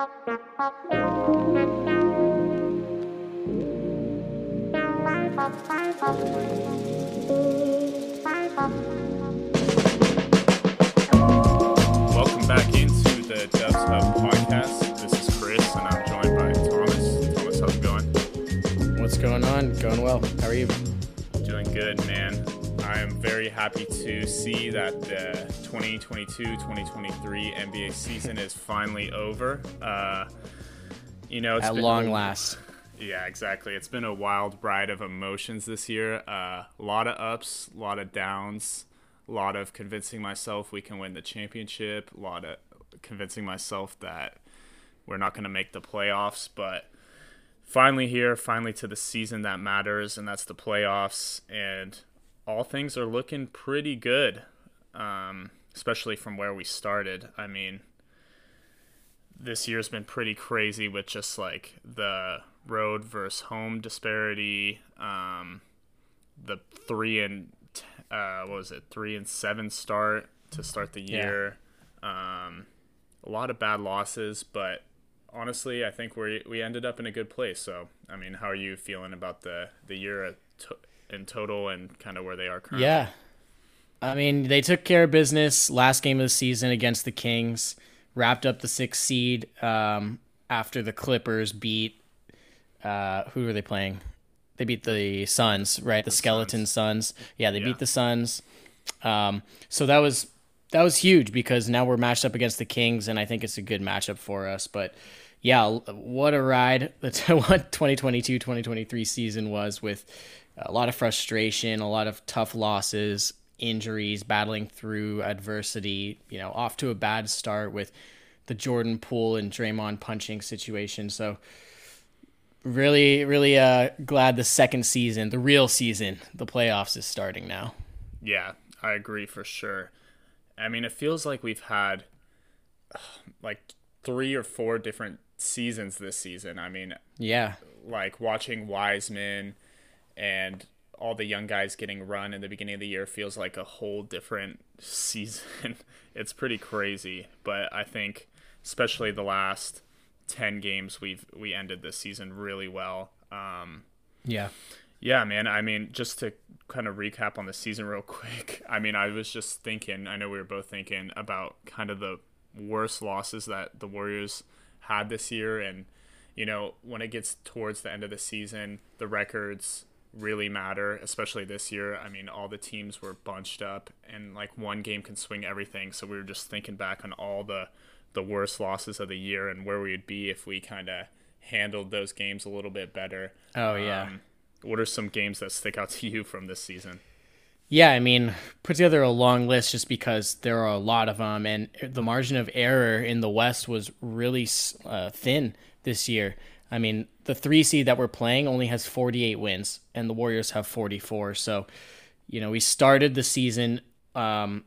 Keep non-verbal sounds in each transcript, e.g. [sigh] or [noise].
Welcome back into the Dubs Hub podcast. This is Chris, and I'm joined by Thomas. Thomas, how's it going? What's going on? Going well. How are you? Doing good, man. Very happy to see that the 2022-2023 NBA season is finally over. Uh, you know, it's At been, long last. Yeah, exactly. It's been a wild ride of emotions this year. Uh, a lot of ups, a lot of downs, a lot of convincing myself we can win the championship, a lot of convincing myself that we're not going to make the playoffs, but finally here, finally to the season that matters, and that's the playoffs. And all things are looking pretty good, um, especially from where we started. I mean, this year's been pretty crazy with just like the road versus home disparity, um, the three and uh, what was it, three and seven start to start the year. Um, a lot of bad losses, but honestly, I think we we ended up in a good place. So, I mean, how are you feeling about the the year in total and kind of where they are currently? Yeah. I mean, they took care of business last game of the season against the Kings, wrapped up the sixth seed um, after the Clippers beat. Uh, who were they playing? They beat the Suns, right? The, Skeleton Suns. Yeah, they Yeah. beat the Suns. Um, so that was that was huge because now we're matched up against the Kings, and I think it's a good matchup for us. But yeah, what a ride [laughs] the 2022 2023 season was with a lot of frustration, a lot of tough losses, injuries, battling through adversity, you know, off to a bad start with the Jordan Poole and Draymond punching situation. So really, really uh, glad the second season, the real season, the playoffs is starting now. Yeah, I agree for sure. I mean, it feels like we've had like three or four different seasons this season. I mean, Yeah. like watching Wiseman and all the young guys getting run in the beginning of the year feels like a whole different season. [laughs] it's pretty crazy, but I think especially the last 10 games we've we ended this season really well. Um Yeah. yeah, man. I mean, just to kind of recap on the season real quick. [laughs] I mean, I was just thinking, I know we were both thinking about kind of the worst losses that the Warriors had this year. And, you know, when it gets towards the end of the season, the records really matter, especially this year. I mean, all the teams were bunched up and like one game can swing everything. So we were just thinking back on all the, the worst losses of the year and where we would be if we kind of handled those games a little bit better. Oh, yeah. Um, what are some games that stick out [laughs] to you from this season? Yeah, I mean, put together a long list just because there are a lot of them, and the margin of error in the West was really uh, thin this year. I mean, the three seed that we're playing only has 48 wins, and the Warriors have 44. So, you know, we started the season um,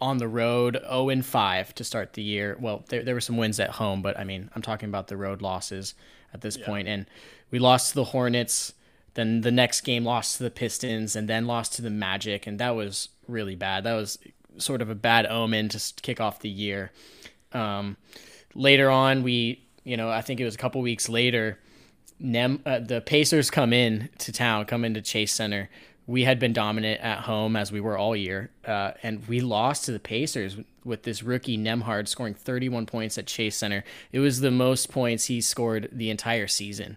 on the road 0 and 5 to start the year. Well, there, there were some wins at home, but I mean, I'm talking about the road losses at this point. And we lost to the Hornets. Then the next game lost to the Pistons and then lost to the Magic. And that was really bad. That was sort of a bad omen to kick off the year. Um, later on, we, you know, I think it was a couple weeks later, Nem, uh, the Pacers come in to town, come into Chase Center. We had been dominant at home as we were all year, uh, and we lost to the Pacers with this rookie Nembhard scoring 31 points at Chase Center. It was the most points he scored the entire season,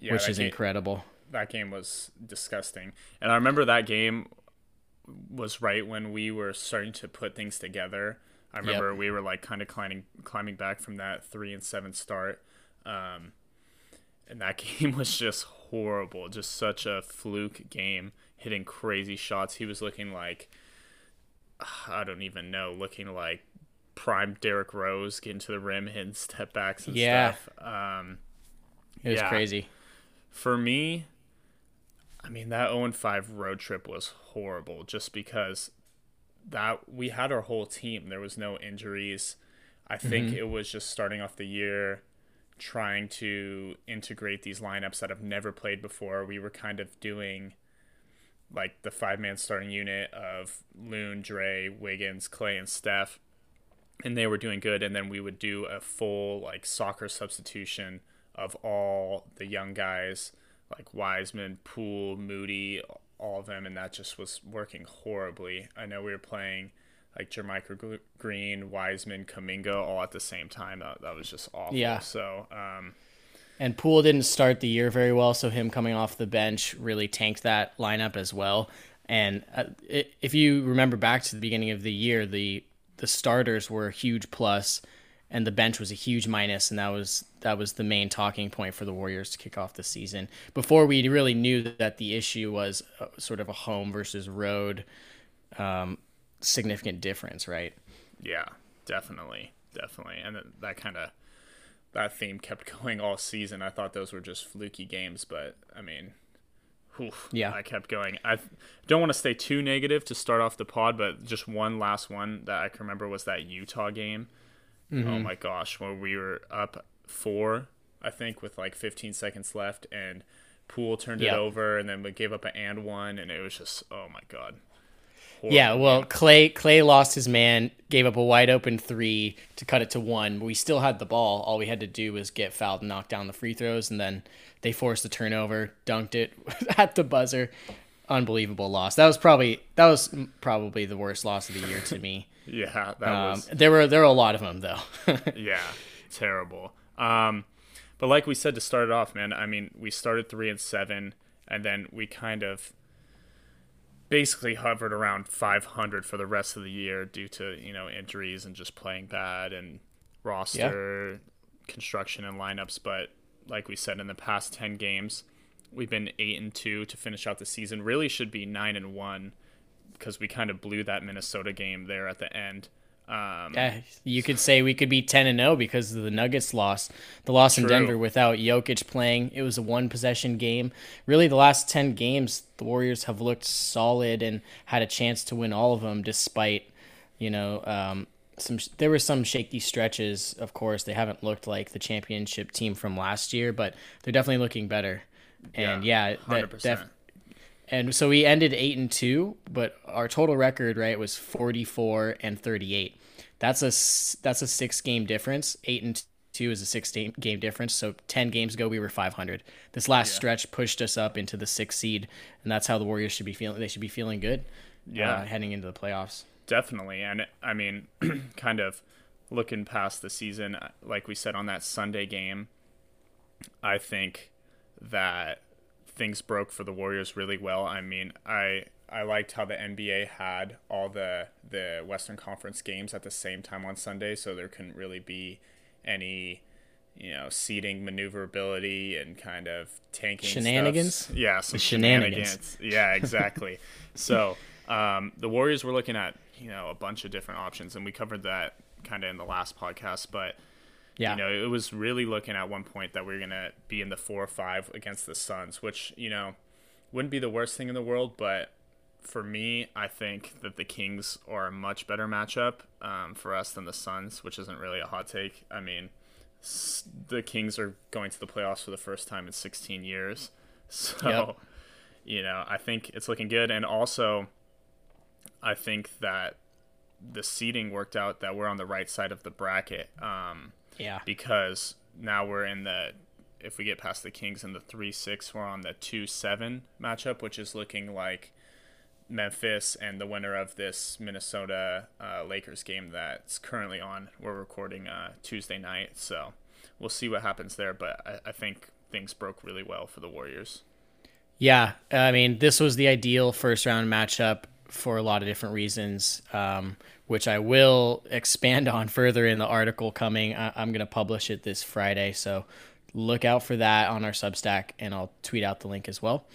Yeah, which is game- incredible. That game was disgusting, and I remember that game was right when we were starting to put things together. I remember we were like kind of climbing climbing back from that three and seven start, um, and that [laughs] game was just horrible. Just such a fluke game, hitting crazy shots. He was looking like [sighs] I don't even know, looking like prime Derrick Rose getting to the rim, hitting step backs and Yeah. stuff. Um, It was Yeah. crazy. for me, I mean that 0 5 road trip was horrible just because that we had our whole team. There was no injuries. I think mm-hmm. it was just starting off the year trying to integrate these lineups that have never played before. We were kind of doing like the five man starting unit of Loon, Dre, Wiggins, Clay, and Steph. and they were doing good. And then we would do a full like soccer substitution of all the young guys like Wiseman, Poole, Moody, all of them, and that just was working horribly. I know we were playing like JaMychal Green, Wiseman, Kuminga all at the same time. That, that was just awful. Yeah. So, um, and Poole didn't start the year very well, so him coming off the bench really tanked that lineup as well. And uh, it, if you remember back to the beginning of the year, the the starters were a huge plus, and the bench was a huge minus, and that was that was the main talking point for the Warriors to kick off the season. Before we really knew that the issue was a, uh, sort of a home versus road um, significant difference, right? Yeah, definitely, definitely, and that kind of that theme kept [laughs] going all season. I thought those were just fluky games, but I mean, whew, yeah, I kept going. I don't want to stay too negative to start off the pod, but just one last one that I can remember was that Utah game. Mm-hmm. Oh my gosh, when we were up four, I think, with like 15 seconds left, and Poole turned yep. it over, and then we gave up an and one, and it was just, oh my god, yeah, well, Clay Clay lost his man, gave up a wide open three to cut it to one. But we still had the ball. All we had to do was get fouled and knock down the free throws, and then they forced the turnover, dunked it [laughs] at the buzzer. Unbelievable loss. That was probably that was probably the worst loss of the year to me. Yeah, that um, was. There were there were a lot of them though. [laughs] yeah, terrible. Um, but like we said to start it off, man. I mean, we started three and seven, and then we kind of basically hovered around 500 for the rest of the year due to you know injuries and just playing bad and roster yeah. construction and lineups. But like we said in the past 10 games, we've been eight and two to finish out the season. Really should be nine and one because we kind of blew that Minnesota game there at the end. Um, yeah, you could say we could be ten and zero oh because of the Nuggets loss. The loss true. in Denver without Jokic playing, it was a one possession game. Really, the last ten games, the Warriors have looked solid and had a chance to win all of them, despite you know um, some. There were some shaky stretches. Of course, they haven't looked like the championship team from last year, but they're definitely looking better. And yeah, yeah that, def- and so we ended eight and two, but our total record right was forty four and thirty eight. That's a that's a six game difference. Eight and two is a six game difference. So ten games ago we were five hundred. This last yeah. stretch pushed us up into the sixth seed, and that's how the Warriors should be feeling. They should be feeling good. Yeah, uh, heading into the playoffs. Definitely, and I mean, [clears throat] kind of looking past the season, like we said on that Sunday game, I think that things broke for the Warriors really well. I mean, I I liked how the NBA had all the the Western Conference games at the same time on Sunday, so there couldn't really be any you know seating maneuverability and kind of tanking shenanigans. Stuff. Yeah, some shenanigans. shenanigans. Yeah, exactly. [laughs] so um, the Warriors were looking at you know a bunch of different options, and we covered that kind of in the last podcast, but yeah. You know, it was really looking at one point that we are going to be in the four or five against the Suns, which, you know, wouldn't be the worst thing in the world. But for me, I think that the Kings are a much better matchup um, for us than the Suns, which isn't really a hot take. I mean, the Kings are going to the playoffs for the first time in 16 years. [laughs] So, yep. you know, I think it's looking good. And also, I think that the seating worked out that we're on the right side of the bracket. Um, yeah. Because now we're in the if we get past the Kings in the three six, we're on the two seven matchup, which is looking like Memphis and the winner of this Minnesota uh, Lakers game that's currently on. We're recording uh, Tuesday night, so we'll see what happens there. But I, I think things broke really well for the Warriors. Yeah, I mean, this was the ideal first round matchup for a lot of different reasons. Um, which I will expand on further in the article coming. I- am going to publish it this Friday, so look out for that on our Substack, and I'll tweet out the link as well.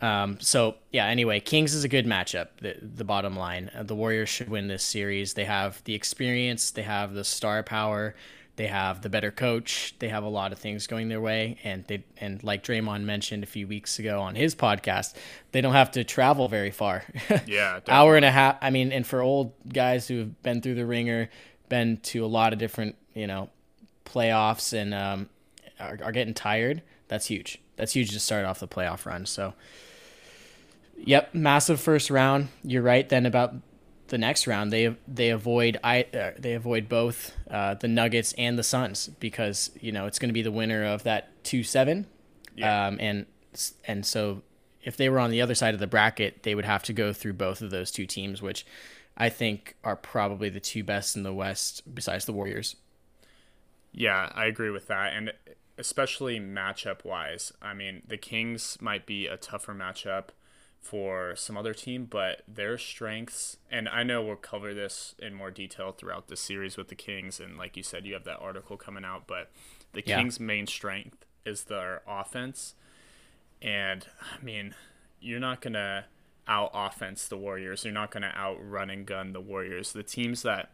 Um, so yeah, anyway, Kings is a good matchup. The, the bottom line, the Warriors should win this series. They have the experience, they have the star power, they have the better coach. They have a lot of things going their way, and they and like Draymond mentioned a few weeks ago on his podcast, they don't have to travel very far. [laughs] Yeah, hour and a half. I mean, and for old guys who have been through the ringer, been to a lot of different you know playoffs, and um, are, are getting tired. That's huge. That's huge to start off the playoff run. So, yep, massive first round. You're right. Then about the next round, they they avoid I uh, they avoid both uh, the Nuggets and the Suns because you know it's going to be the winner of that two seven, Yeah. um, and and so if they were on the other side of the bracket, they would have to go through both of those two teams, which I think are probably the two best in the West besides the Warriors. Yeah, I agree with that. And especially matchup wise, I mean, the Kings might be a tougher matchup for some other team, but their strengths, and I know we'll cover this in more detail throughout the series with the Kings. And like you said, you have that article coming out, but the Yeah. Kings' main strength is their offense. And I mean, you're not going to out offense the Warriors. You're not going to out run and gun the Warriors. The teams that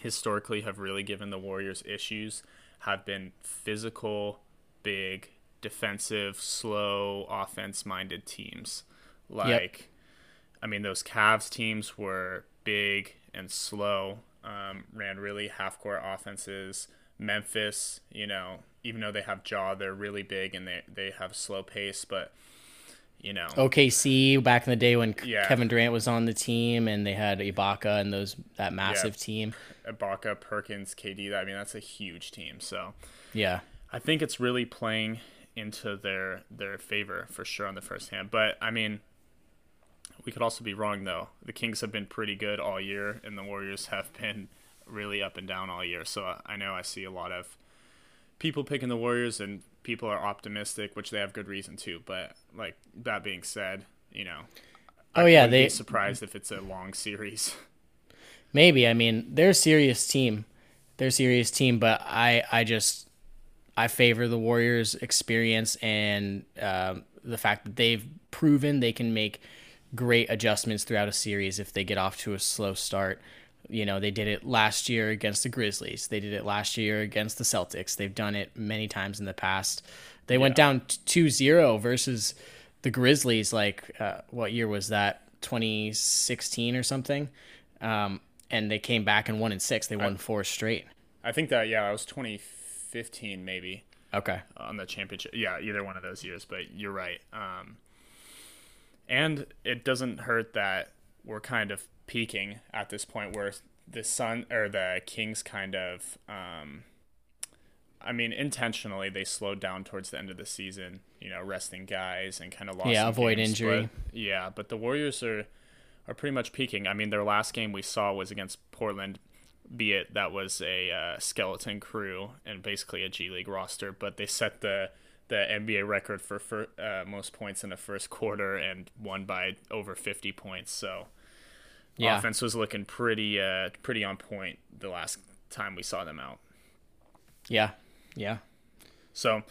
historically have really given the Warriors issues have been physical, big, defensive, slow, offense minded teams. Like, I mean, those Cavs teams were big and slow, um, ran really half court offenses. Memphis, you know, even though they have Ja, they're really big and they, they have slow pace, but, you know, OKC back in the day when Yeah. Kevin Durant was on the team and they had Ibaka and those that massive team. Ibaka, Perkins, KD, I mean, that's a huge team. So, Yeah. I think it's really playing into their their favor for sure on the first hand. But I mean, we could also be wrong though. The Kings have been pretty good all year, and the Warriors have been really up and down all year. So I- I know I see a lot of people picking the Warriors, and people are optimistic, which they have good reason to. But like that being said, you know, Oh yeah, wouldn't they be surprised if it's a long series. maybe. I mean, they're a serious team. They're a serious team, but I I just I favor the Warriors' experience and um, the fact that they've proven they can make great adjustments throughout a series if they get off to a slow start. You know, they did it last year against the Grizzlies. They did it last year against the Celtics. They've done it many times in the past. They went down 2-0 versus the Grizzlies like uh, what year was that? 2016 or something. Um, and they came back and won in 6. They won four straight. I think that yeah, it was 2015 maybe. Okay. on the championship. Yeah, either one of those years, but you're right. Um, and it doesn't hurt that we're kind of peaking at this point where the Sun or the Kings kind of, um, I mean, intentionally they slowed down towards the end of the season. You know, resting guys and kind of lost. Yeah, avoid games, injury. but- yeah, but the Warriors are are pretty much peaking. I mean, their last game we saw was against Portland be it that was a uh, skeleton crew and basically a G League roster, but they set the the NBA record for, for uh, most points in the first quarter and won by over 50 points. So Yeah. offense was looking pretty uh, pretty on point the last time we saw them out. Yeah. Yeah. So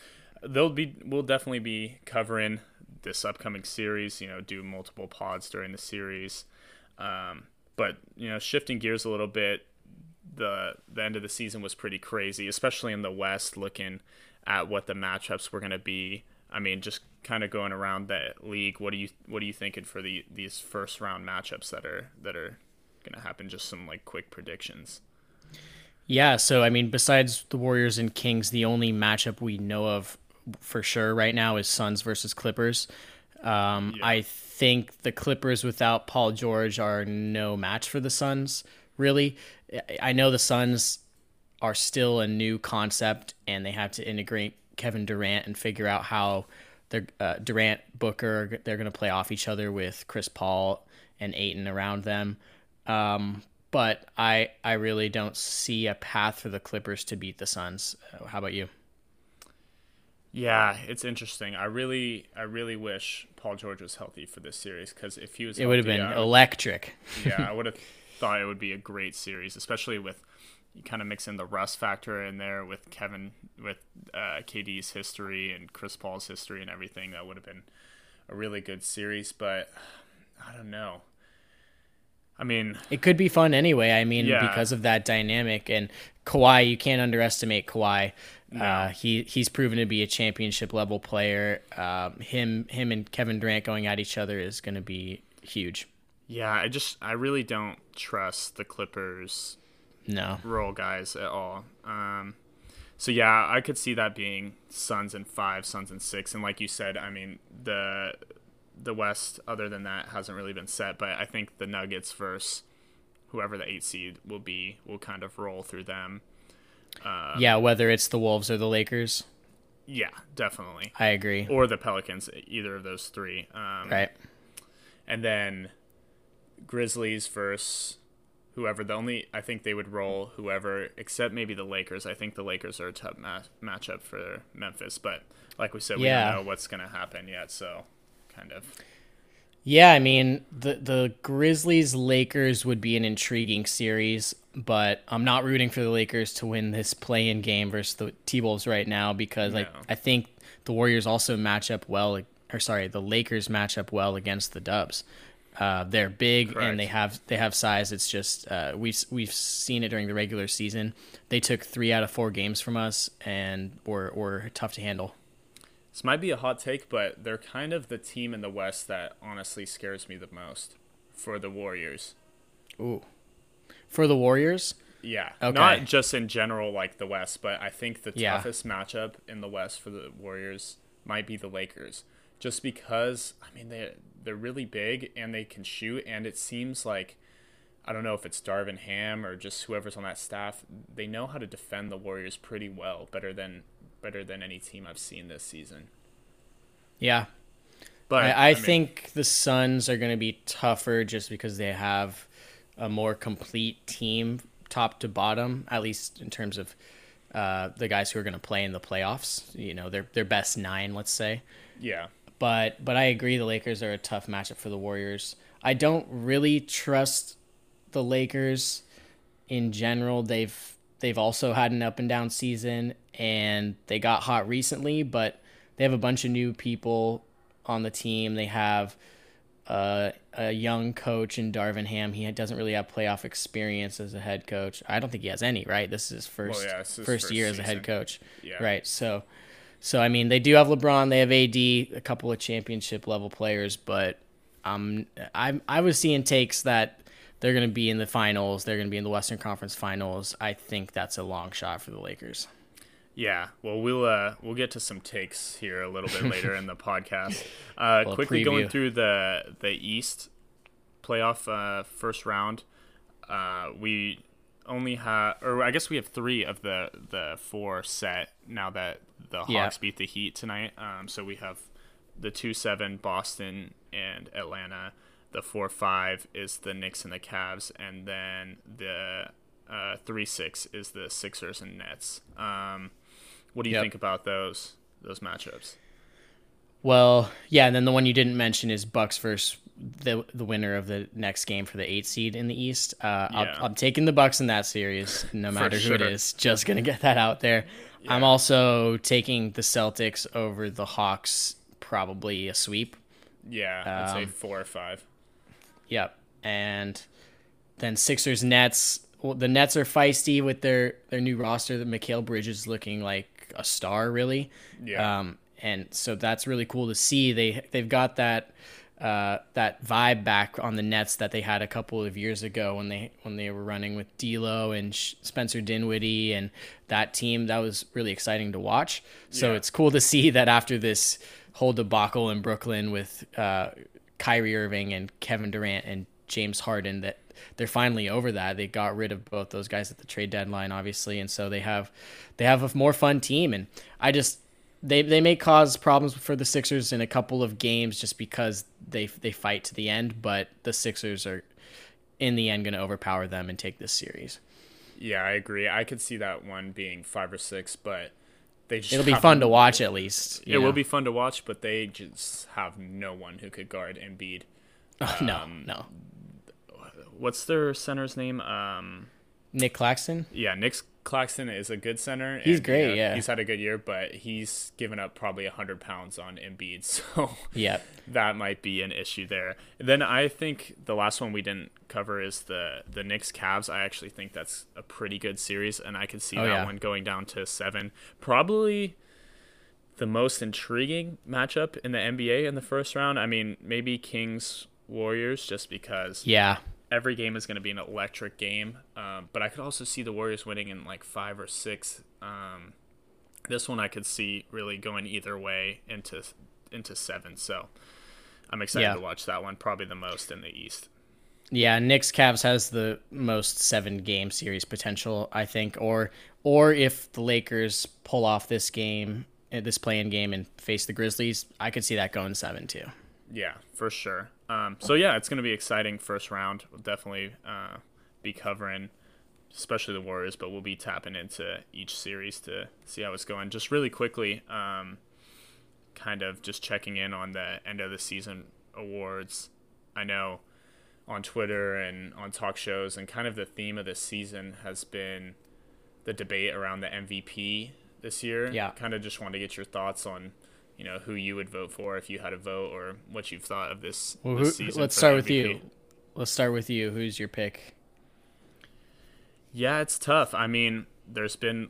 they'll be we'll definitely be covering this upcoming series. You know, do multiple pods during the series. Um, but you know, shifting gears a little bit, the the end of the season was pretty crazy, especially in the West. Looking at what the matchups were going to be. I mean, just kind of going around the league. What do you what are you thinking for the these first round matchups that are that are going to happen? Just some like quick predictions. Yeah, so I mean, besides the Warriors and Kings, the only matchup we know of for sure right now is Suns versus Clippers. Um, Yeah. I think the Clippers without Paul George are no match for the Suns. Really, I- I know the Suns are still a new concept, and they have to integrate Kevin Durant and figure out how they're uh, Durant Booker they're going to play off each other with Chris Paul and Ayton around them. Um, but I I really don't see a path for the Clippers to beat the Suns. Uh, How about you? Yeah, it's interesting. I really, I really wish Paul George was healthy for this series because if he was, It would have been I electric. yeah, I [laughs] would have thought it would be a great series, especially with you kind of mix in the rust factor in there with Kevin, with uh, KD's history and Chris Paul's history and everything. That would have been a really good series, but I don't know. I mean, It could be fun anyway. I mean, Yeah. because of that dynamic and Kawhi, you can't underestimate Kawhi. Uh, he he's proven to be a championship level player. Um, him him and Kevin Durant going at each other is going to be huge. yeah, I just, I really don't trust the Clippers No, role guys at all. Um, so yeah, I could see that being Suns and five, Suns and six, and like you said, I mean the the West, other than that, hasn't really been set. But I think the Nuggets versus whoever the eight seed will be will kind of roll through them. Um, yeah, whether it's the Wolves or the Lakers. Yeah, definitely. I agree. Or the Pelicans, either of those three. Um, right. And then Grizzlies versus whoever. The only I think they would roll whoever, except maybe the Lakers. I think the Lakers are a tough ma- matchup for Memphis, but like we said, we yeah. don't know what's going to happen yet. So, kind of. Yeah, I mean the the Grizzlies Lakers would be an intriguing series, but I'm not rooting for the Lakers to win this play-in game versus the T Wolves right now because no. I I think the Warriors also match up well, or sorry, the Lakers match up well against the Dubs. Uh, they're big Correct. and they have they have size. It's just uh, we've we've seen it during the regular season. They took three out of four games from us and were were tough to handle. This might be a hot take, but they're kind of the team in the West that honestly scares me the most for the Warriors. Ooh, for the Warriors. Yeah, okay. not just in general like the West, but I think the yeah. toughest matchup in the West for the Warriors might be the Lakers, just because I mean they they're really big and they can shoot, and it seems like I don't know if it's Darvin Ham or just whoever's on that staff. They know how to defend the Warriors pretty well, better than better than any team I've seen this season. Yeah, but I, I, I mean, think the Suns are going to be tougher just because they have a more complete team, top to bottom, at least in terms of uh, the guys who are going to play in the playoffs. You know, their their best nine, let's say. Yeah. But but I agree the Lakers are a tough matchup for the Warriors. I don't really trust the Lakers in general. They've they've also had an up and down season and they got hot recently, but they have a bunch of new people on the team. They have uh, a young coach in Darvin Ham. He doesn't really have playoff experience as a head coach. I don't think he has any. Right, this is his first well, yeah, his first, first, year season. as a head coach. Yeah. Right, so so I mean, they do have LeBron, they have AD, a couple of championship level players, but um, I I was seeing takes that they're going to be in the finals, they're going to be in the Western Conference Finals. I think that's a long shot for the Lakers. Yeah, well, we'll uh, we'll get to some takes here a little bit [laughs] later in the podcast. Uh, quickly preview. going through the the East playoff uh, first round, uh, we only have, or I guess we have three of the the four set now that the Hawks yeah. beat the Heat tonight. Um, so we have the two seven Boston and Atlanta. The four five is the Knicks and the Cavs, and then the uh, three six is the Sixers and Nets. Um, what do you yep. think about those those matchups? Well, yeah, and then the one you didn't mention is Bucks versus the the winner of the next game for the eight seed in the East. Uh, yeah. i am taking the Bucks in that series, no matter who it is. Just gonna get that out there. Yeah. I'm also taking the Celtics over the Hawks, probably a sweep. Yeah, I'd um, say four or five. Yep, and then Sixers Nets. Well, the Nets are feisty with their their new roster. The Mikal Bridges looking like a star, really. Yeah. Um, and so that's really cool to see. They they've got that uh, that vibe back on the Nets that they had a couple of years ago when they when they were running with D'Lo and Spencer Dinwiddie and that team. That was really exciting to watch. So yeah. it's cool to see that after this whole debacle in Brooklyn with uh, Kyrie Irving and Kevin Durant and James Harden that they're finally over that. They got rid of both those guys at the trade deadline, obviously, and so they have they have a more fun team. And I just they they may cause problems for the Sixers in a couple of games just because they they fight to the end, but the Sixers are in the end going to overpower them and take this series. Yeah, I agree. I could see that one being five or six, but they just it'll be fun to watch at least. It know? will be fun to watch, but they just have no one who could guard Embiid. Oh, [laughs] um, no, no. What's their center's name? Um, Nick Claxton. Yeah, Nick Claxton is a good center. He's great. yeah, he's had a good year, but he's given up probably hundred pounds on Embiid, [laughs] so yeah, that might be an issue there. Then I think the last one we didn't cover is the the Knicks Cavs. I actually think that's a pretty good series, and I could see oh, that yeah. one going down to seven. Probably the most intriguing matchup in the NBA in the first round. I mean, maybe Kings Warriors, just because. Yeah every game is going to be an electric game. Um, but I could also see the Warriors winning in like five or six. Um, this one I could see really going either way into into seven. So I'm excited yeah. to watch that one. Probably the most in the East. Yeah, Knicks Cavs has the most seven game series potential, I think. Or or if the Lakers pull off this game, uh, this play-in game, and face the Grizzlies, I could see that going seven too. Yeah, for sure. Um, so yeah, it's going to be exciting first round. We'll definitely uh, be covering, especially the Warriors, but we'll be tapping into each series to see how it's going. Just really quickly, um, kind of just checking in on the end of the season awards. I know on Twitter and on talk shows, and kind of the theme of this season has been the debate around the MVP this year. Yeah. Kind of just wanted to get your thoughts on, you know, who you would vote for if you had a vote, or what you've thought of this, Well, this who, season. let's start with you. Let's start with you. Who's your pick? Yeah, it's tough. I mean, there's been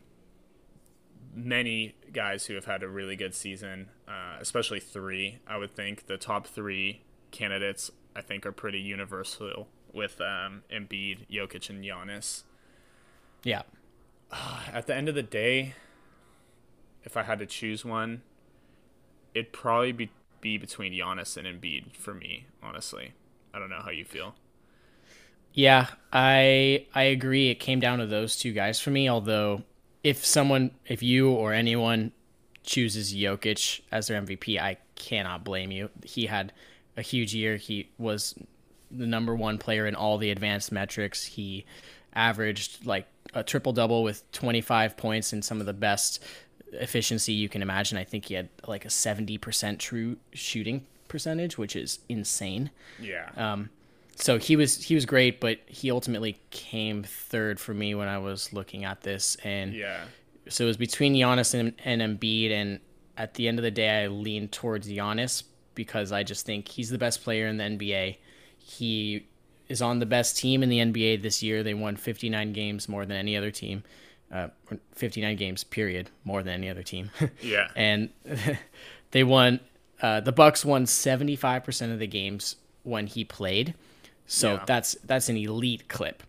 many guys who have had a really good season, uh, especially three. I would think the top three candidates, I think, are pretty universal with um, Embiid, Jokic, and Giannis. Yeah. [sighs] At the end of the day, if I had to choose one, it'd probably be, be between Giannis and Embiid for me, honestly. I don't know how you feel. Yeah, I I agree. It came down to those two guys for me. Although, if someone, if you or anyone chooses Jokic as their MVP, I cannot blame you. He had a huge year. He was the number one player in all the advanced metrics. He averaged like a triple double with 25 points in some of the best efficiency you can imagine. I think he had like a 70% true shooting percentage, which is insane. Yeah. Um, so he was he was great, but he ultimately came third for me when I was looking at this, and yeah. so it was between Giannis and, and Embiid, and at the end of the day, I leaned towards Giannis because I just think he's the best player in the NBA. He is on the best team in the NBA this year. They won 59 games more than any other team. Uh, 59 games, period, more than any other team. [laughs] Yeah. and [laughs] they won. Uh, the Bucks won 75% of the games when he played. So Yeah. that's that's an elite clip.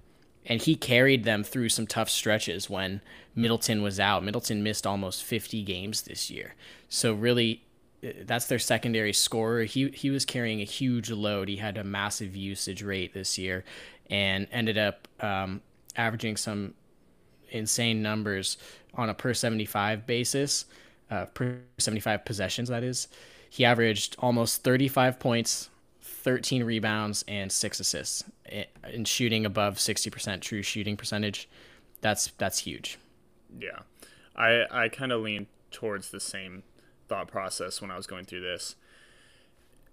And he carried them through some tough stretches when Middleton was out. Middleton missed almost 50 games this year. So really uh, that's their secondary scorer. He he was carrying a huge load. He had a massive usage rate this year and ended up um, averaging some insane numbers on a per 75 basis, uh, per 75 possessions, that is. He averaged almost 35 points, 13 rebounds, and six assists i- in shooting above 60% true shooting percentage. That's that's huge. Yeah, I I kind of lean towards the same thought process when I was going through this.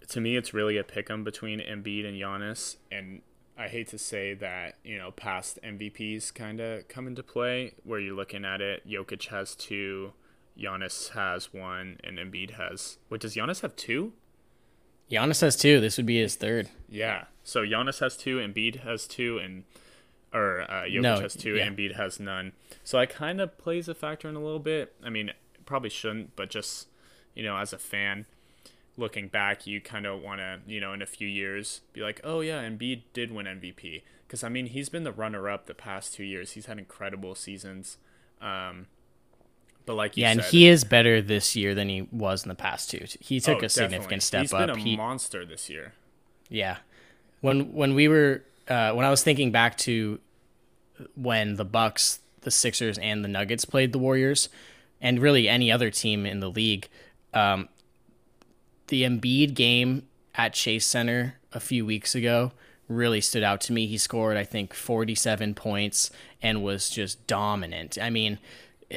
To me, it's really a pick 'em between Embiid and Giannis, and I hate to say that you know past MVPs kind of come into play where you're looking at it. Jokic has two, Giannis has one, and Embiid has. Wait, does Giannis have two? Giannis has two. This would be his third. Yeah. So Giannis has two, Embiid has two, and or uh, Jokic No, has two, yeah. Embiid has none. So I kind of plays a factor in a little bit. I mean, probably shouldn't, but just you know, as a fan, looking back, you kind of want to, you know, in a few years, be like, oh yeah, Embiid did win MVP. Because I mean, he's been the runner-up the past two years. He's had incredible seasons. Um, but like you Yeah, and he is better this year than he was in the past two. He took oh, a significant definitely. step He's up. He's been a He- monster this year. Yeah. When when we were uh, when I was thinking back to when the Bucks, the Sixers, and the Nuggets played the Warriors, and really any other team in the league, um, the Embiid game at Chase Center a few weeks ago really stood out to me. He scored, I think, 47 points and was just dominant. I mean,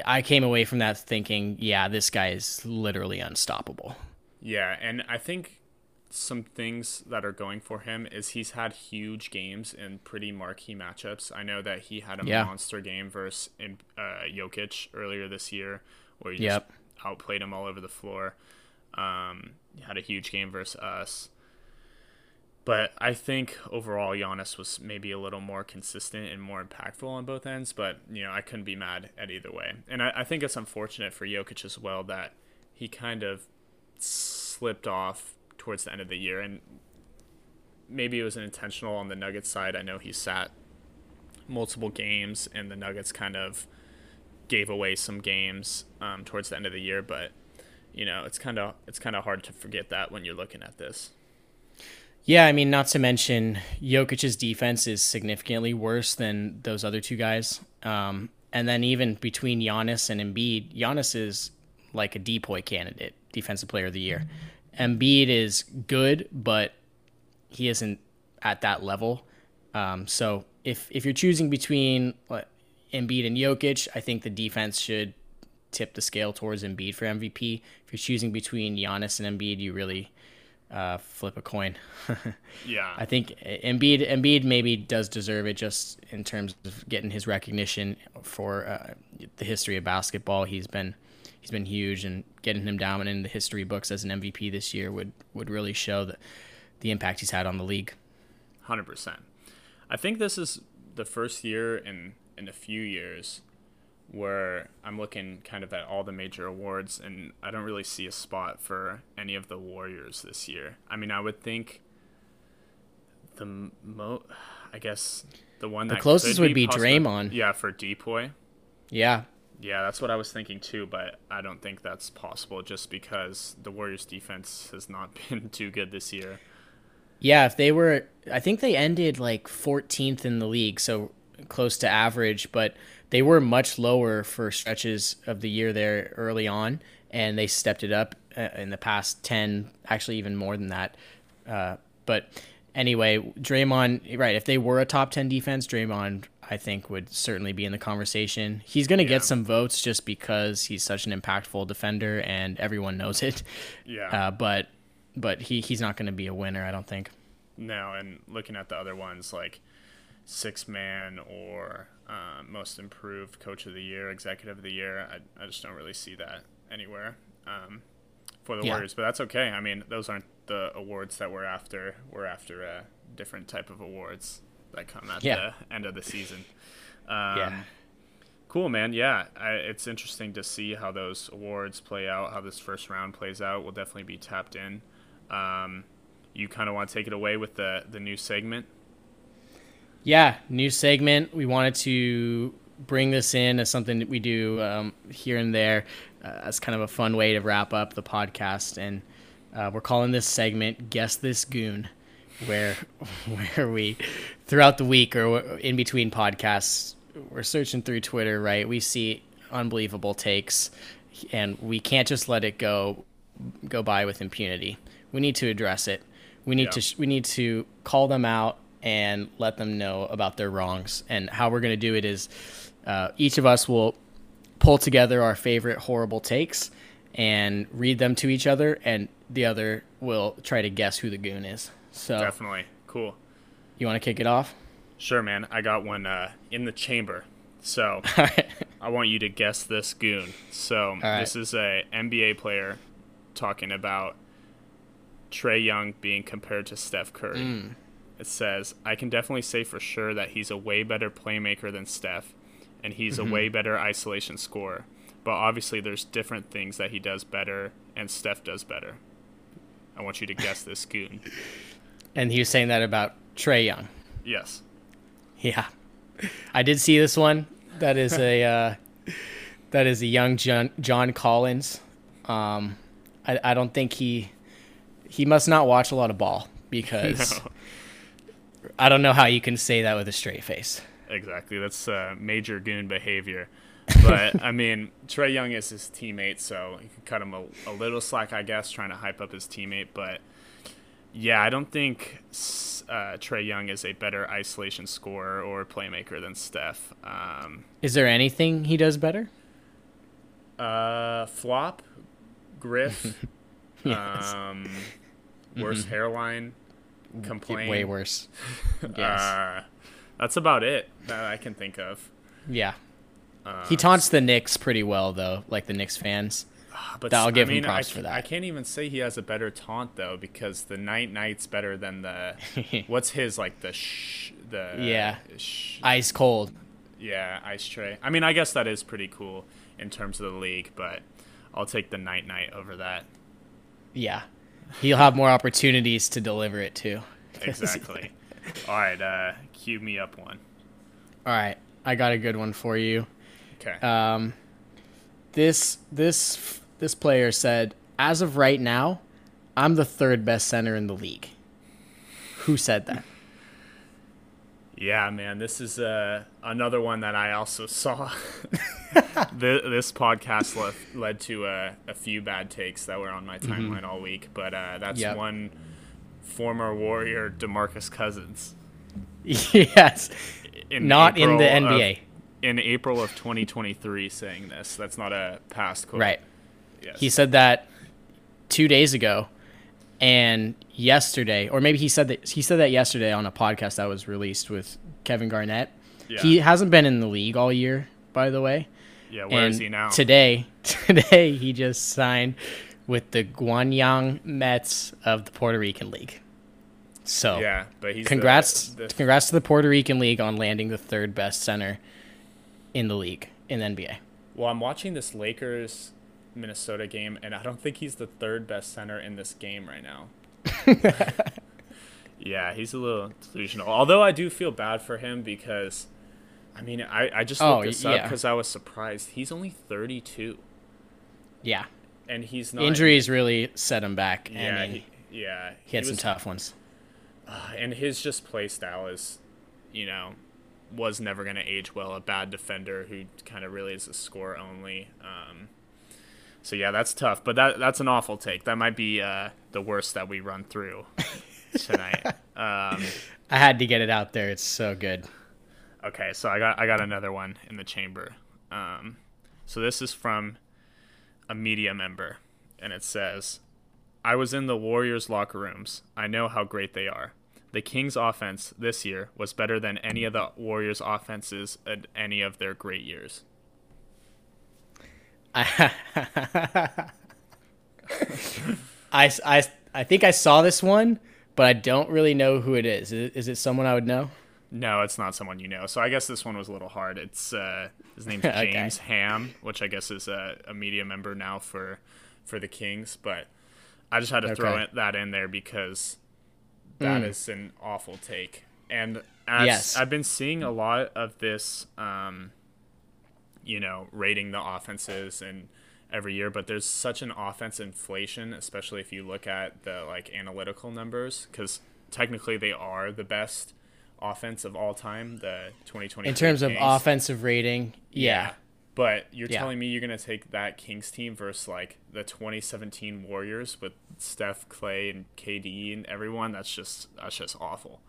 I came away from that thinking, yeah, this guy is literally unstoppable. Yeah, and I think some things that are going for him is he's had huge games in pretty marquee matchups. I know that he had a Yeah. monster game versus in, uh, Jokic earlier this year, where he Yep. just outplayed him all over the floor. Um, had a huge game versus us. But I think overall Giannis was maybe a little more consistent and more impactful on both ends. But you know I couldn't be mad at either way, and I, I think it's unfortunate for Jokic as well that he kind of slipped off towards the end of the year, and maybe it was intentional on the Nuggets side. I know he sat multiple games, and the Nuggets kind of gave away some games um, towards the end of the year, but you know it's kind of it's kind of hard to forget that when you're looking at this. Yeah, I mean, not to mention Jokic's defense is significantly worse than those other two guys. Um, and then even between Giannis and Embiid, Giannis is like a DPOY candidate, Defensive Player of the Year. Embiid is good, but he isn't at that level. Um, so if if you're choosing between Embiid and Jokic, I think the defense should tip the scale towards Embiid for MVP. If you're choosing between Giannis and Embiid, you really uh, flip a coin. [laughs] yeah, I think Embiid Embiid maybe does deserve it just in terms of getting his recognition for uh, the history of basketball. He's been he's been huge, and getting him down in the history books as an MVP this year would would really show the the impact he's had on the league. Hundred percent. I think this is the first year in in a few years where I'm looking kind of at all the major awards and I don't really see a spot for any of the Warriors this year. I mean, I would think the mo I guess the one the that closest would be, possible, Draymond. Yeah, for DPOY. Yeah. Yeah, that's what I was thinking too, but I don't think that's possible just because the Warriors defense has not [laughs] been too good this year. Yeah, if they were I think they ended like 14th in the league, so close to average, but they were much lower for stretches of the year there early on, and they stepped it up uh, in the past 10, actually even more than that. Uh, but anyway, Draymond, right, if they were a top 10 defense, Draymond, I think, would certainly be in the conversation. He's going to yeah. get some votes just because he's such an impactful defender and everyone knows it. Yeah. Uh, but but he, he's not going to be a winner, I don't think. No, and looking at the other ones, like six man or uh, most improved coach of the year, executive of the year. I, I just don't really see that anywhere um, for the yeah. Warriors, but that's okay. I mean, those aren't the awards that we're after. We're after a different type of awards that come at yeah. the end of the season. Um, yeah. Cool, man. Yeah, I, it's interesting to see how those awards play out, how this first round plays out. We'll definitely be tapped in. Um, you kind of want to take it away with the the new segment yeah, new segment. We wanted to bring this in as something that we do um, here and there uh, as kind of a fun way to wrap up the podcast. And uh, we're calling this segment "Guess This Goon," where [laughs] where we throughout the week or in between podcasts, we're searching through Twitter. Right, we see unbelievable takes, and we can't just let it go go by with impunity. We need to address it. We need yeah. to we need to call them out and let them know about their wrongs. And how we're going to do it is uh, each of us will pull together our favorite horrible takes and read them to each other, and the other will try to guess who the goon is. So definitely cool. You want to kick it off? Sure, man. I got one uh, in the chamber. So [laughs] I want you to guess this goon. So right. this is a NBA player talking about Trae Young being compared to Steph Curry. Mm it says, I can definitely say for sure that he's a way better playmaker than Steph, and he's mm-hmm. a way better isolation scorer. But obviously, there's different things that he does better, and Steph does better. I want you to guess this goon. [laughs] And he was saying that about Trae Young. Yes. Yeah, I did see this one. That is a [laughs] uh, that is a young John, John Collins. Um, I, I don't think he he must not watch a lot of ball because [laughs] no. I don't know how you can say that with a straight face. Exactly. That's uh, major goon behavior. But [laughs] I mean, Trae Young is his teammate, so you can cut him a, a, little slack, I guess, trying to hype up his teammate. But yeah, I don't think uh, Trae Young is a better isolation scorer or playmaker than Steph. Um, is there anything he does better? Uh, flop, griff, [laughs] yes. um, worse mm-hmm. [laughs] hairline complain. Way worse. [laughs] yes. Uh, that's about it that I can think of. Yeah. Uh, he taunts the Knicks pretty well, though, like the Knicks fans. Ah, but I'll give I mean, him props I, for that. I can't even say he has a better taunt though, because the Night Night's better than the. [laughs] what's his like the sh the yeah sh, ice cold. Yeah, ice tray. I mean, I guess that is pretty cool in terms of the league, but I'll take the Night Night over that. Yeah, he'll have more opportunities to deliver it too. Exactly. [laughs] All right, uh, cue me up one. All right, I got a good one for you. Okay. Um, this this this player said, as of right now, I'm the third best center in the league. Who said that? Yeah, man, this is uh, another one that I also [laughs] saw. [laughs] this, this podcast led, led to a, a, few bad takes that were on my mm-hmm. timeline mm-hmm. all week, but uh, that's yep. one former Warrior, DeMarcus Cousins. Yes, in not April in the NBA. Of, in April of 2023, saying this. That's not a past quote. Right. Yes. He said that two days ago, and yesterday, or maybe he said that he said that yesterday on a podcast that was released with Kevin Garnett. Yeah. He hasn't been in the league all year, by the way. Yeah, where and is he now? Today, [laughs] today he just signed with the Guaynabo Mets of the Puerto Rican League. So yeah, but he's congrats, the, the... congrats to the Puerto Rican League on landing the third best center in the league in the NBA. Well, I'm watching this Lakers Minnesota game, and I don't think he's the third best center in this game right now. [laughs] yeah, he's a little delusional. Although I do feel bad for him because, I mean, I, I just looked oh, this up because I was surprised. He's only 32. Yeah. And he's not. Injuries really set him back. Yeah. He, yeah. He had he was, some tough ones. Uh, and his just play style is, you know, was never going to age well. A bad defender who kind of really is a score only. Um, so yeah, that's tough. But that that's an awful take. That might be uh, the worst that we run through [laughs] tonight. um, I had to get it out there. It's so good. Okay, so I got I got another one in the chamber. Um, so this is from a media member, and it says, "I was in the Warriors locker rooms. I know how great they are. The Kings' offense this year was better than any of the Warriors' offenses at any of their great years." [laughs] I, I, I think I saw this one, but I don't really know who it is. Is it, is it someone I would know? No, it's not someone you know. So I guess this one was a little hard. It's uh, his name's [laughs] James okay. Ham, which I guess is a, a, media member now for for the Kings. But I just had to okay. throw it, that in there because that mm. is an awful take. And yes. I've been seeing a lot of this um, you know, rating the offenses and every year, but there's such an offense inflation, especially if you look at the like analytical numbers, because technically they are the best offense of all time. The 2020 in terms Kings. of offensive rating, yeah. yeah. But you're yeah. telling me you're gonna take that Kings team versus like the 2017 Warriors with Steph, Clay, and KD and everyone? That's just that's just awful.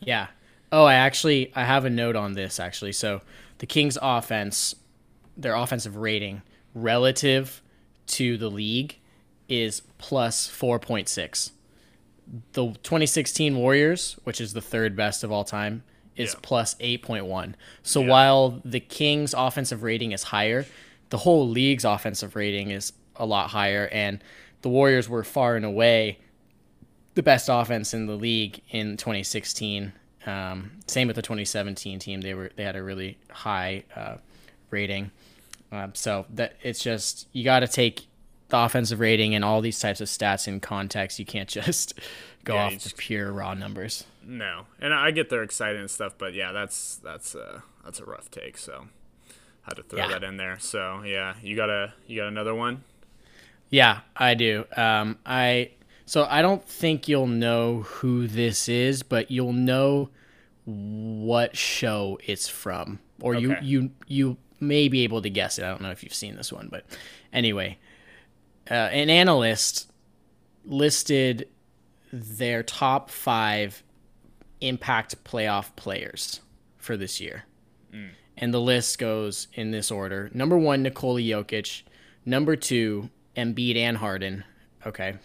Yeah. Oh, I actually I have a note on this actually. So the Kings offense their offensive rating relative to the league is plus 4.6. The 2016 Warriors, which is the third best of all time, is yeah. plus 8.1. So yeah. while the Kings' offensive rating is higher, the whole league's offensive rating is a lot higher. And the Warriors were far and away the best offense in the league in 2016. Um, same with the 2017 team; they were they had a really high uh, rating. Um, so that it's just you got to take the offensive rating and all these types of stats in context. You can't [laughs] just go yeah, off just, the pure raw numbers. No, and I get they're excited and stuff, but yeah, that's that's a that's a rough take. So had to throw yeah. that in there. So yeah, you got a you got another one. Yeah, I do. Um, I so I don't think you'll know who this is, but you'll know what show it's from, or okay. you you you may be able to guess it. I don't know if you've seen this one, but anyway, uh, an analyst listed their top five impact playoff players for this year. Mm. And the list goes in this order. Number one, Nikola Jokic. Number two, Embiid and Harden. Okay.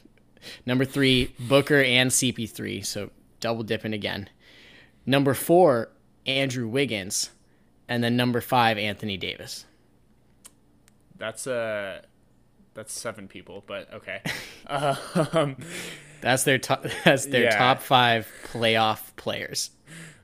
Number three, Booker and CP3. So double dipping again. Number four, Andrew Wiggins and then number five, Anthony Davis. That's uh that's seven people, but okay. [laughs] um, that's their top. [laughs] That's their yeah. top five playoff players.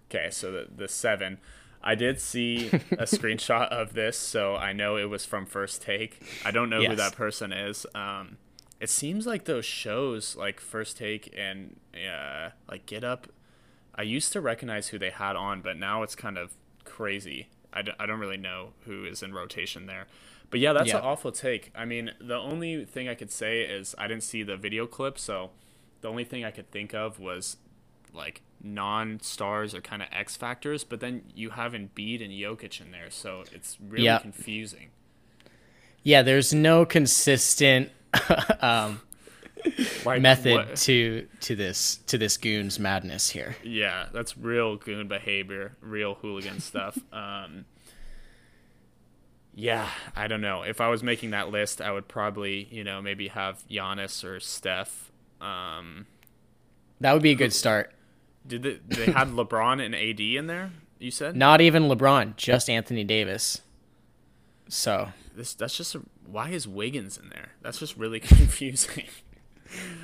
Okay, so the the seven. I did see a [laughs] screenshot of this, so I know it was from First Take. I don't know yes. who that person is. Um, it seems like those shows, like First Take and uh, like Get Up, I used to recognize who they had on, but now it's kind of crazy. I d- I don't really know who is in rotation there. But yeah, that's yeah. an awful take. I mean, the only thing I could say is I didn't see the video clip, so the only thing I could think of was like non-stars or kind of X factors, but then you have Embiid and Jokic in there, so it's really confusing. Yeah, there's no consistent [laughs] um, Like, method what- to to this to this goons madness here. Yeah, that's real goon behavior, real hooligan [laughs] stuff. Um, yeah, I don't know. If I was making that list, I would probably, you know, maybe have Giannis or Steph. Um, That would be a good start. did they, they had [laughs] LeBron and AD in there? You said Not even LeBron, just Anthony Davis. So this. That's just a, why is Wiggins in there? That's just really [laughs] confusing.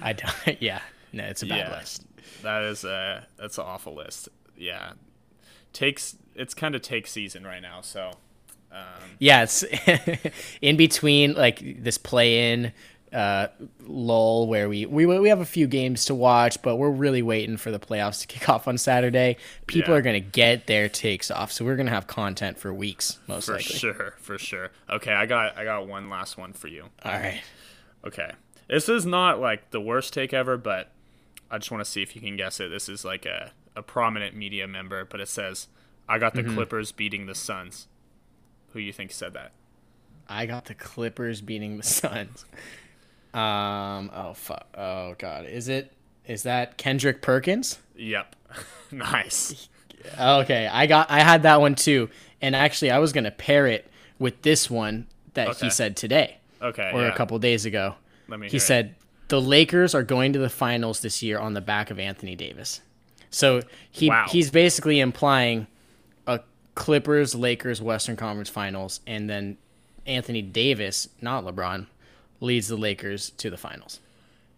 I don't. [laughs] Yeah, no, it's a bad Yeah. list. that is a that's an awful list. Yeah, takes it's kind of take season right now. So Um, Yeah, it's [laughs] in between like this play in uh, lull where we, we we have a few games to watch, but we're really waiting for the playoffs to [laughs] kick off on Saturday. People Yeah. are gonna get their takes off, so we're gonna have content for weeks, most for likely. sure, for sure. Okay, I got I got one last one for you. All right. Okay. This is not like the worst take ever, but I just want to see if you can guess it. This is like a, a prominent media member, but it says, I got the Mm-hmm. Clippers beating the Suns. Who you think said that? I got the Clippers beating the Suns. Um. Oh fuck. Oh god. Is it? Is that Kendrick Perkins? Yep. [laughs] nice. Okay, I got. I had that one too, and actually, I was gonna pair it with this one that Okay. he said today Okay. or yeah. a couple days ago. Let me He hear it. said the Lakers are going to the finals this year on the back of Anthony Davis. So he Wow. he's basically implying a Clippers Lakers Western Conference Finals, and then Anthony Davis, not LeBron, leads the Lakers to the finals.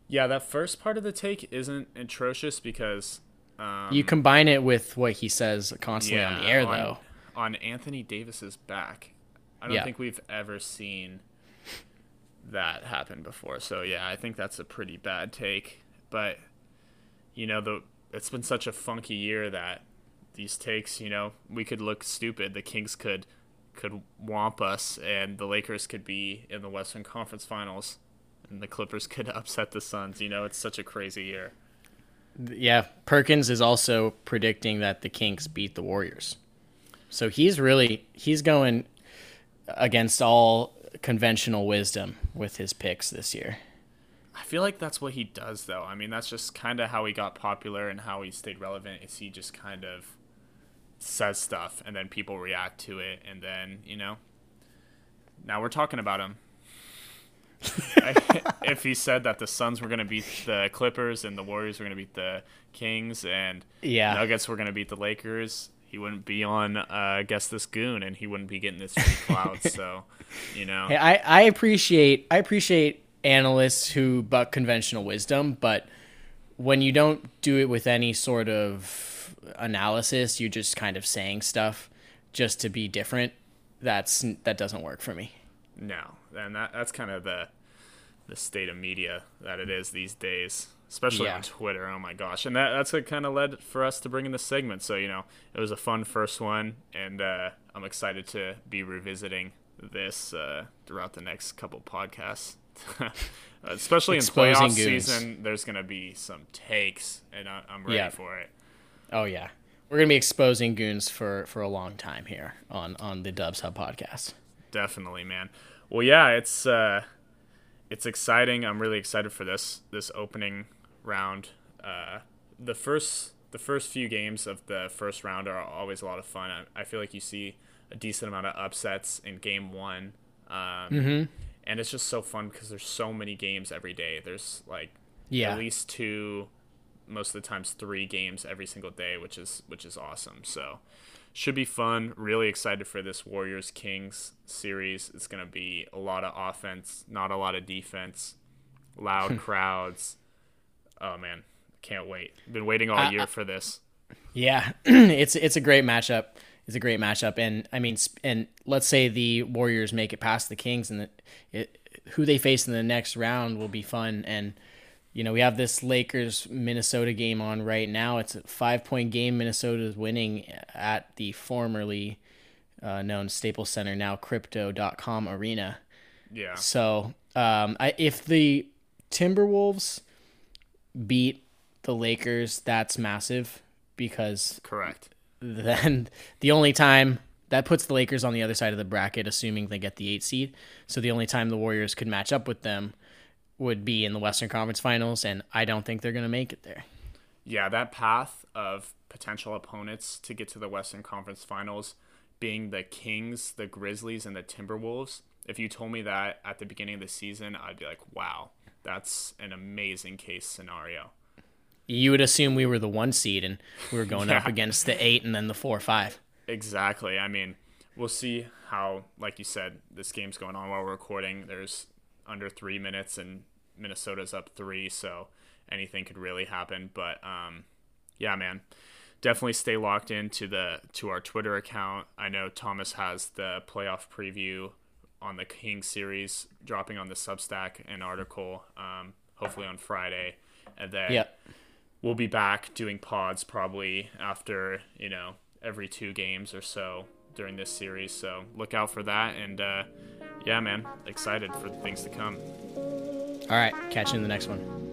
Yeah, that first part of the take isn't atrocious because um, You combine it with what he says constantly on the air, on, though. on Anthony Davis's back. I don't Yeah. think we've ever seen that happen before. So yeah, I think that's a pretty bad take. But you know, the it's been such a funky year that these takes, you know, we could look stupid. The Kings could could womp us, and the Lakers could be in the Western Conference Finals, and the Clippers [laughs] could upset the Suns. You know, it's such a crazy year. Yeah, Perkins is also predicting that the Kings beat the Warriors. So he's really he's going against all conventional wisdom with his picks this year. I feel like that's what he does, though. I mean, that's just kind of how he got popular and how he stayed relevant. Is he just kind of says stuff and then people react to it, and then you know, now we're talking about him. [laughs] [laughs] if he said that the Suns were going to beat the Clippers and the Warriors were going to beat the Kings and Yeah. Nuggets were going to beat the Lakers, he wouldn't be on uh, Guess This Goon and he wouldn't be getting this free cloud. [laughs] so, you know, Hey, I, I appreciate I appreciate analysts who buck conventional wisdom, but when you don't do it with any sort of analysis, you're just kind of saying stuff just to be different. That's that doesn't work for me. No, and that that's kind of the the state of media that it is these days, especially Yeah. on Twitter. Oh my gosh, and that that's what kind of led for us to bring in this segment. So you know, it was a fun first one, and uh, I'm excited to be revisiting this uh, throughout the next couple podcasts. [laughs] especially in Exposing playoff goons. season, there's gonna be some takes, and I, I'm ready Yeah. for it. Oh yeah, we're gonna be exposing goons for for a long time here on on the Dubs Hub podcast. Definitely, man. Well, yeah, it's uh, it's exciting. I'm really excited for this this opening round. Uh, the first the first few games of the first round are always a lot of fun. I, I feel like you see a decent amount of upsets in game one, um, and it's just so fun because there's so many games every day. There's like Yeah. at least two, most of the times three games every single day, which is which is awesome. So should be fun. Really excited for this Warriors Kings series. It's gonna be a lot of offense, not a lot of defense, loud [laughs] crowds. Oh man, can't wait. Been waiting all year for this. Yeah, [clears throat] it's it's a great matchup. It's a great matchup, and I mean, and let's say the Warriors make it past the Kings, and the, it, who they face in the next round will be fun. And you know, we have this Lakers Minnesota game on right now. It's a five point game. Minnesota's winning at the formerly uh, known Staples Center, now Crypto.com Arena. Yeah, So, um, I, if the Timberwolves beat the Lakers, that's massive because Correct. then the only time that puts the Lakers on the other side of the bracket, assuming they get the eight seed. So the only time the Warriors could match up with them would be in the Western Conference Finals, and I don't think they're going to make it there. Yeah, that path of potential opponents to get to the Western Conference Finals being the Kings, the Grizzlies, and the Timberwolves. If you told me that at the beginning of the season, I'd be like, wow, that's an amazing case scenario. You would assume we were the one seed and we were going up against the eight and then the four or five. Exactly. I mean, we'll see how, like you said, this game's going on while we're recording. There's under three minutes, and Minnesota's up three, so anything could really happen. But um, yeah, man, definitely stay locked into the to our Twitter account. I know Thomas has the playoff preview on the King series dropping on the Substack an article, um, hopefully on Friday, and then Yep. we'll be back doing pods probably after you know every two games or so during this series so look out for that and uh, yeah man excited for things to come All right. Catch you in the next one.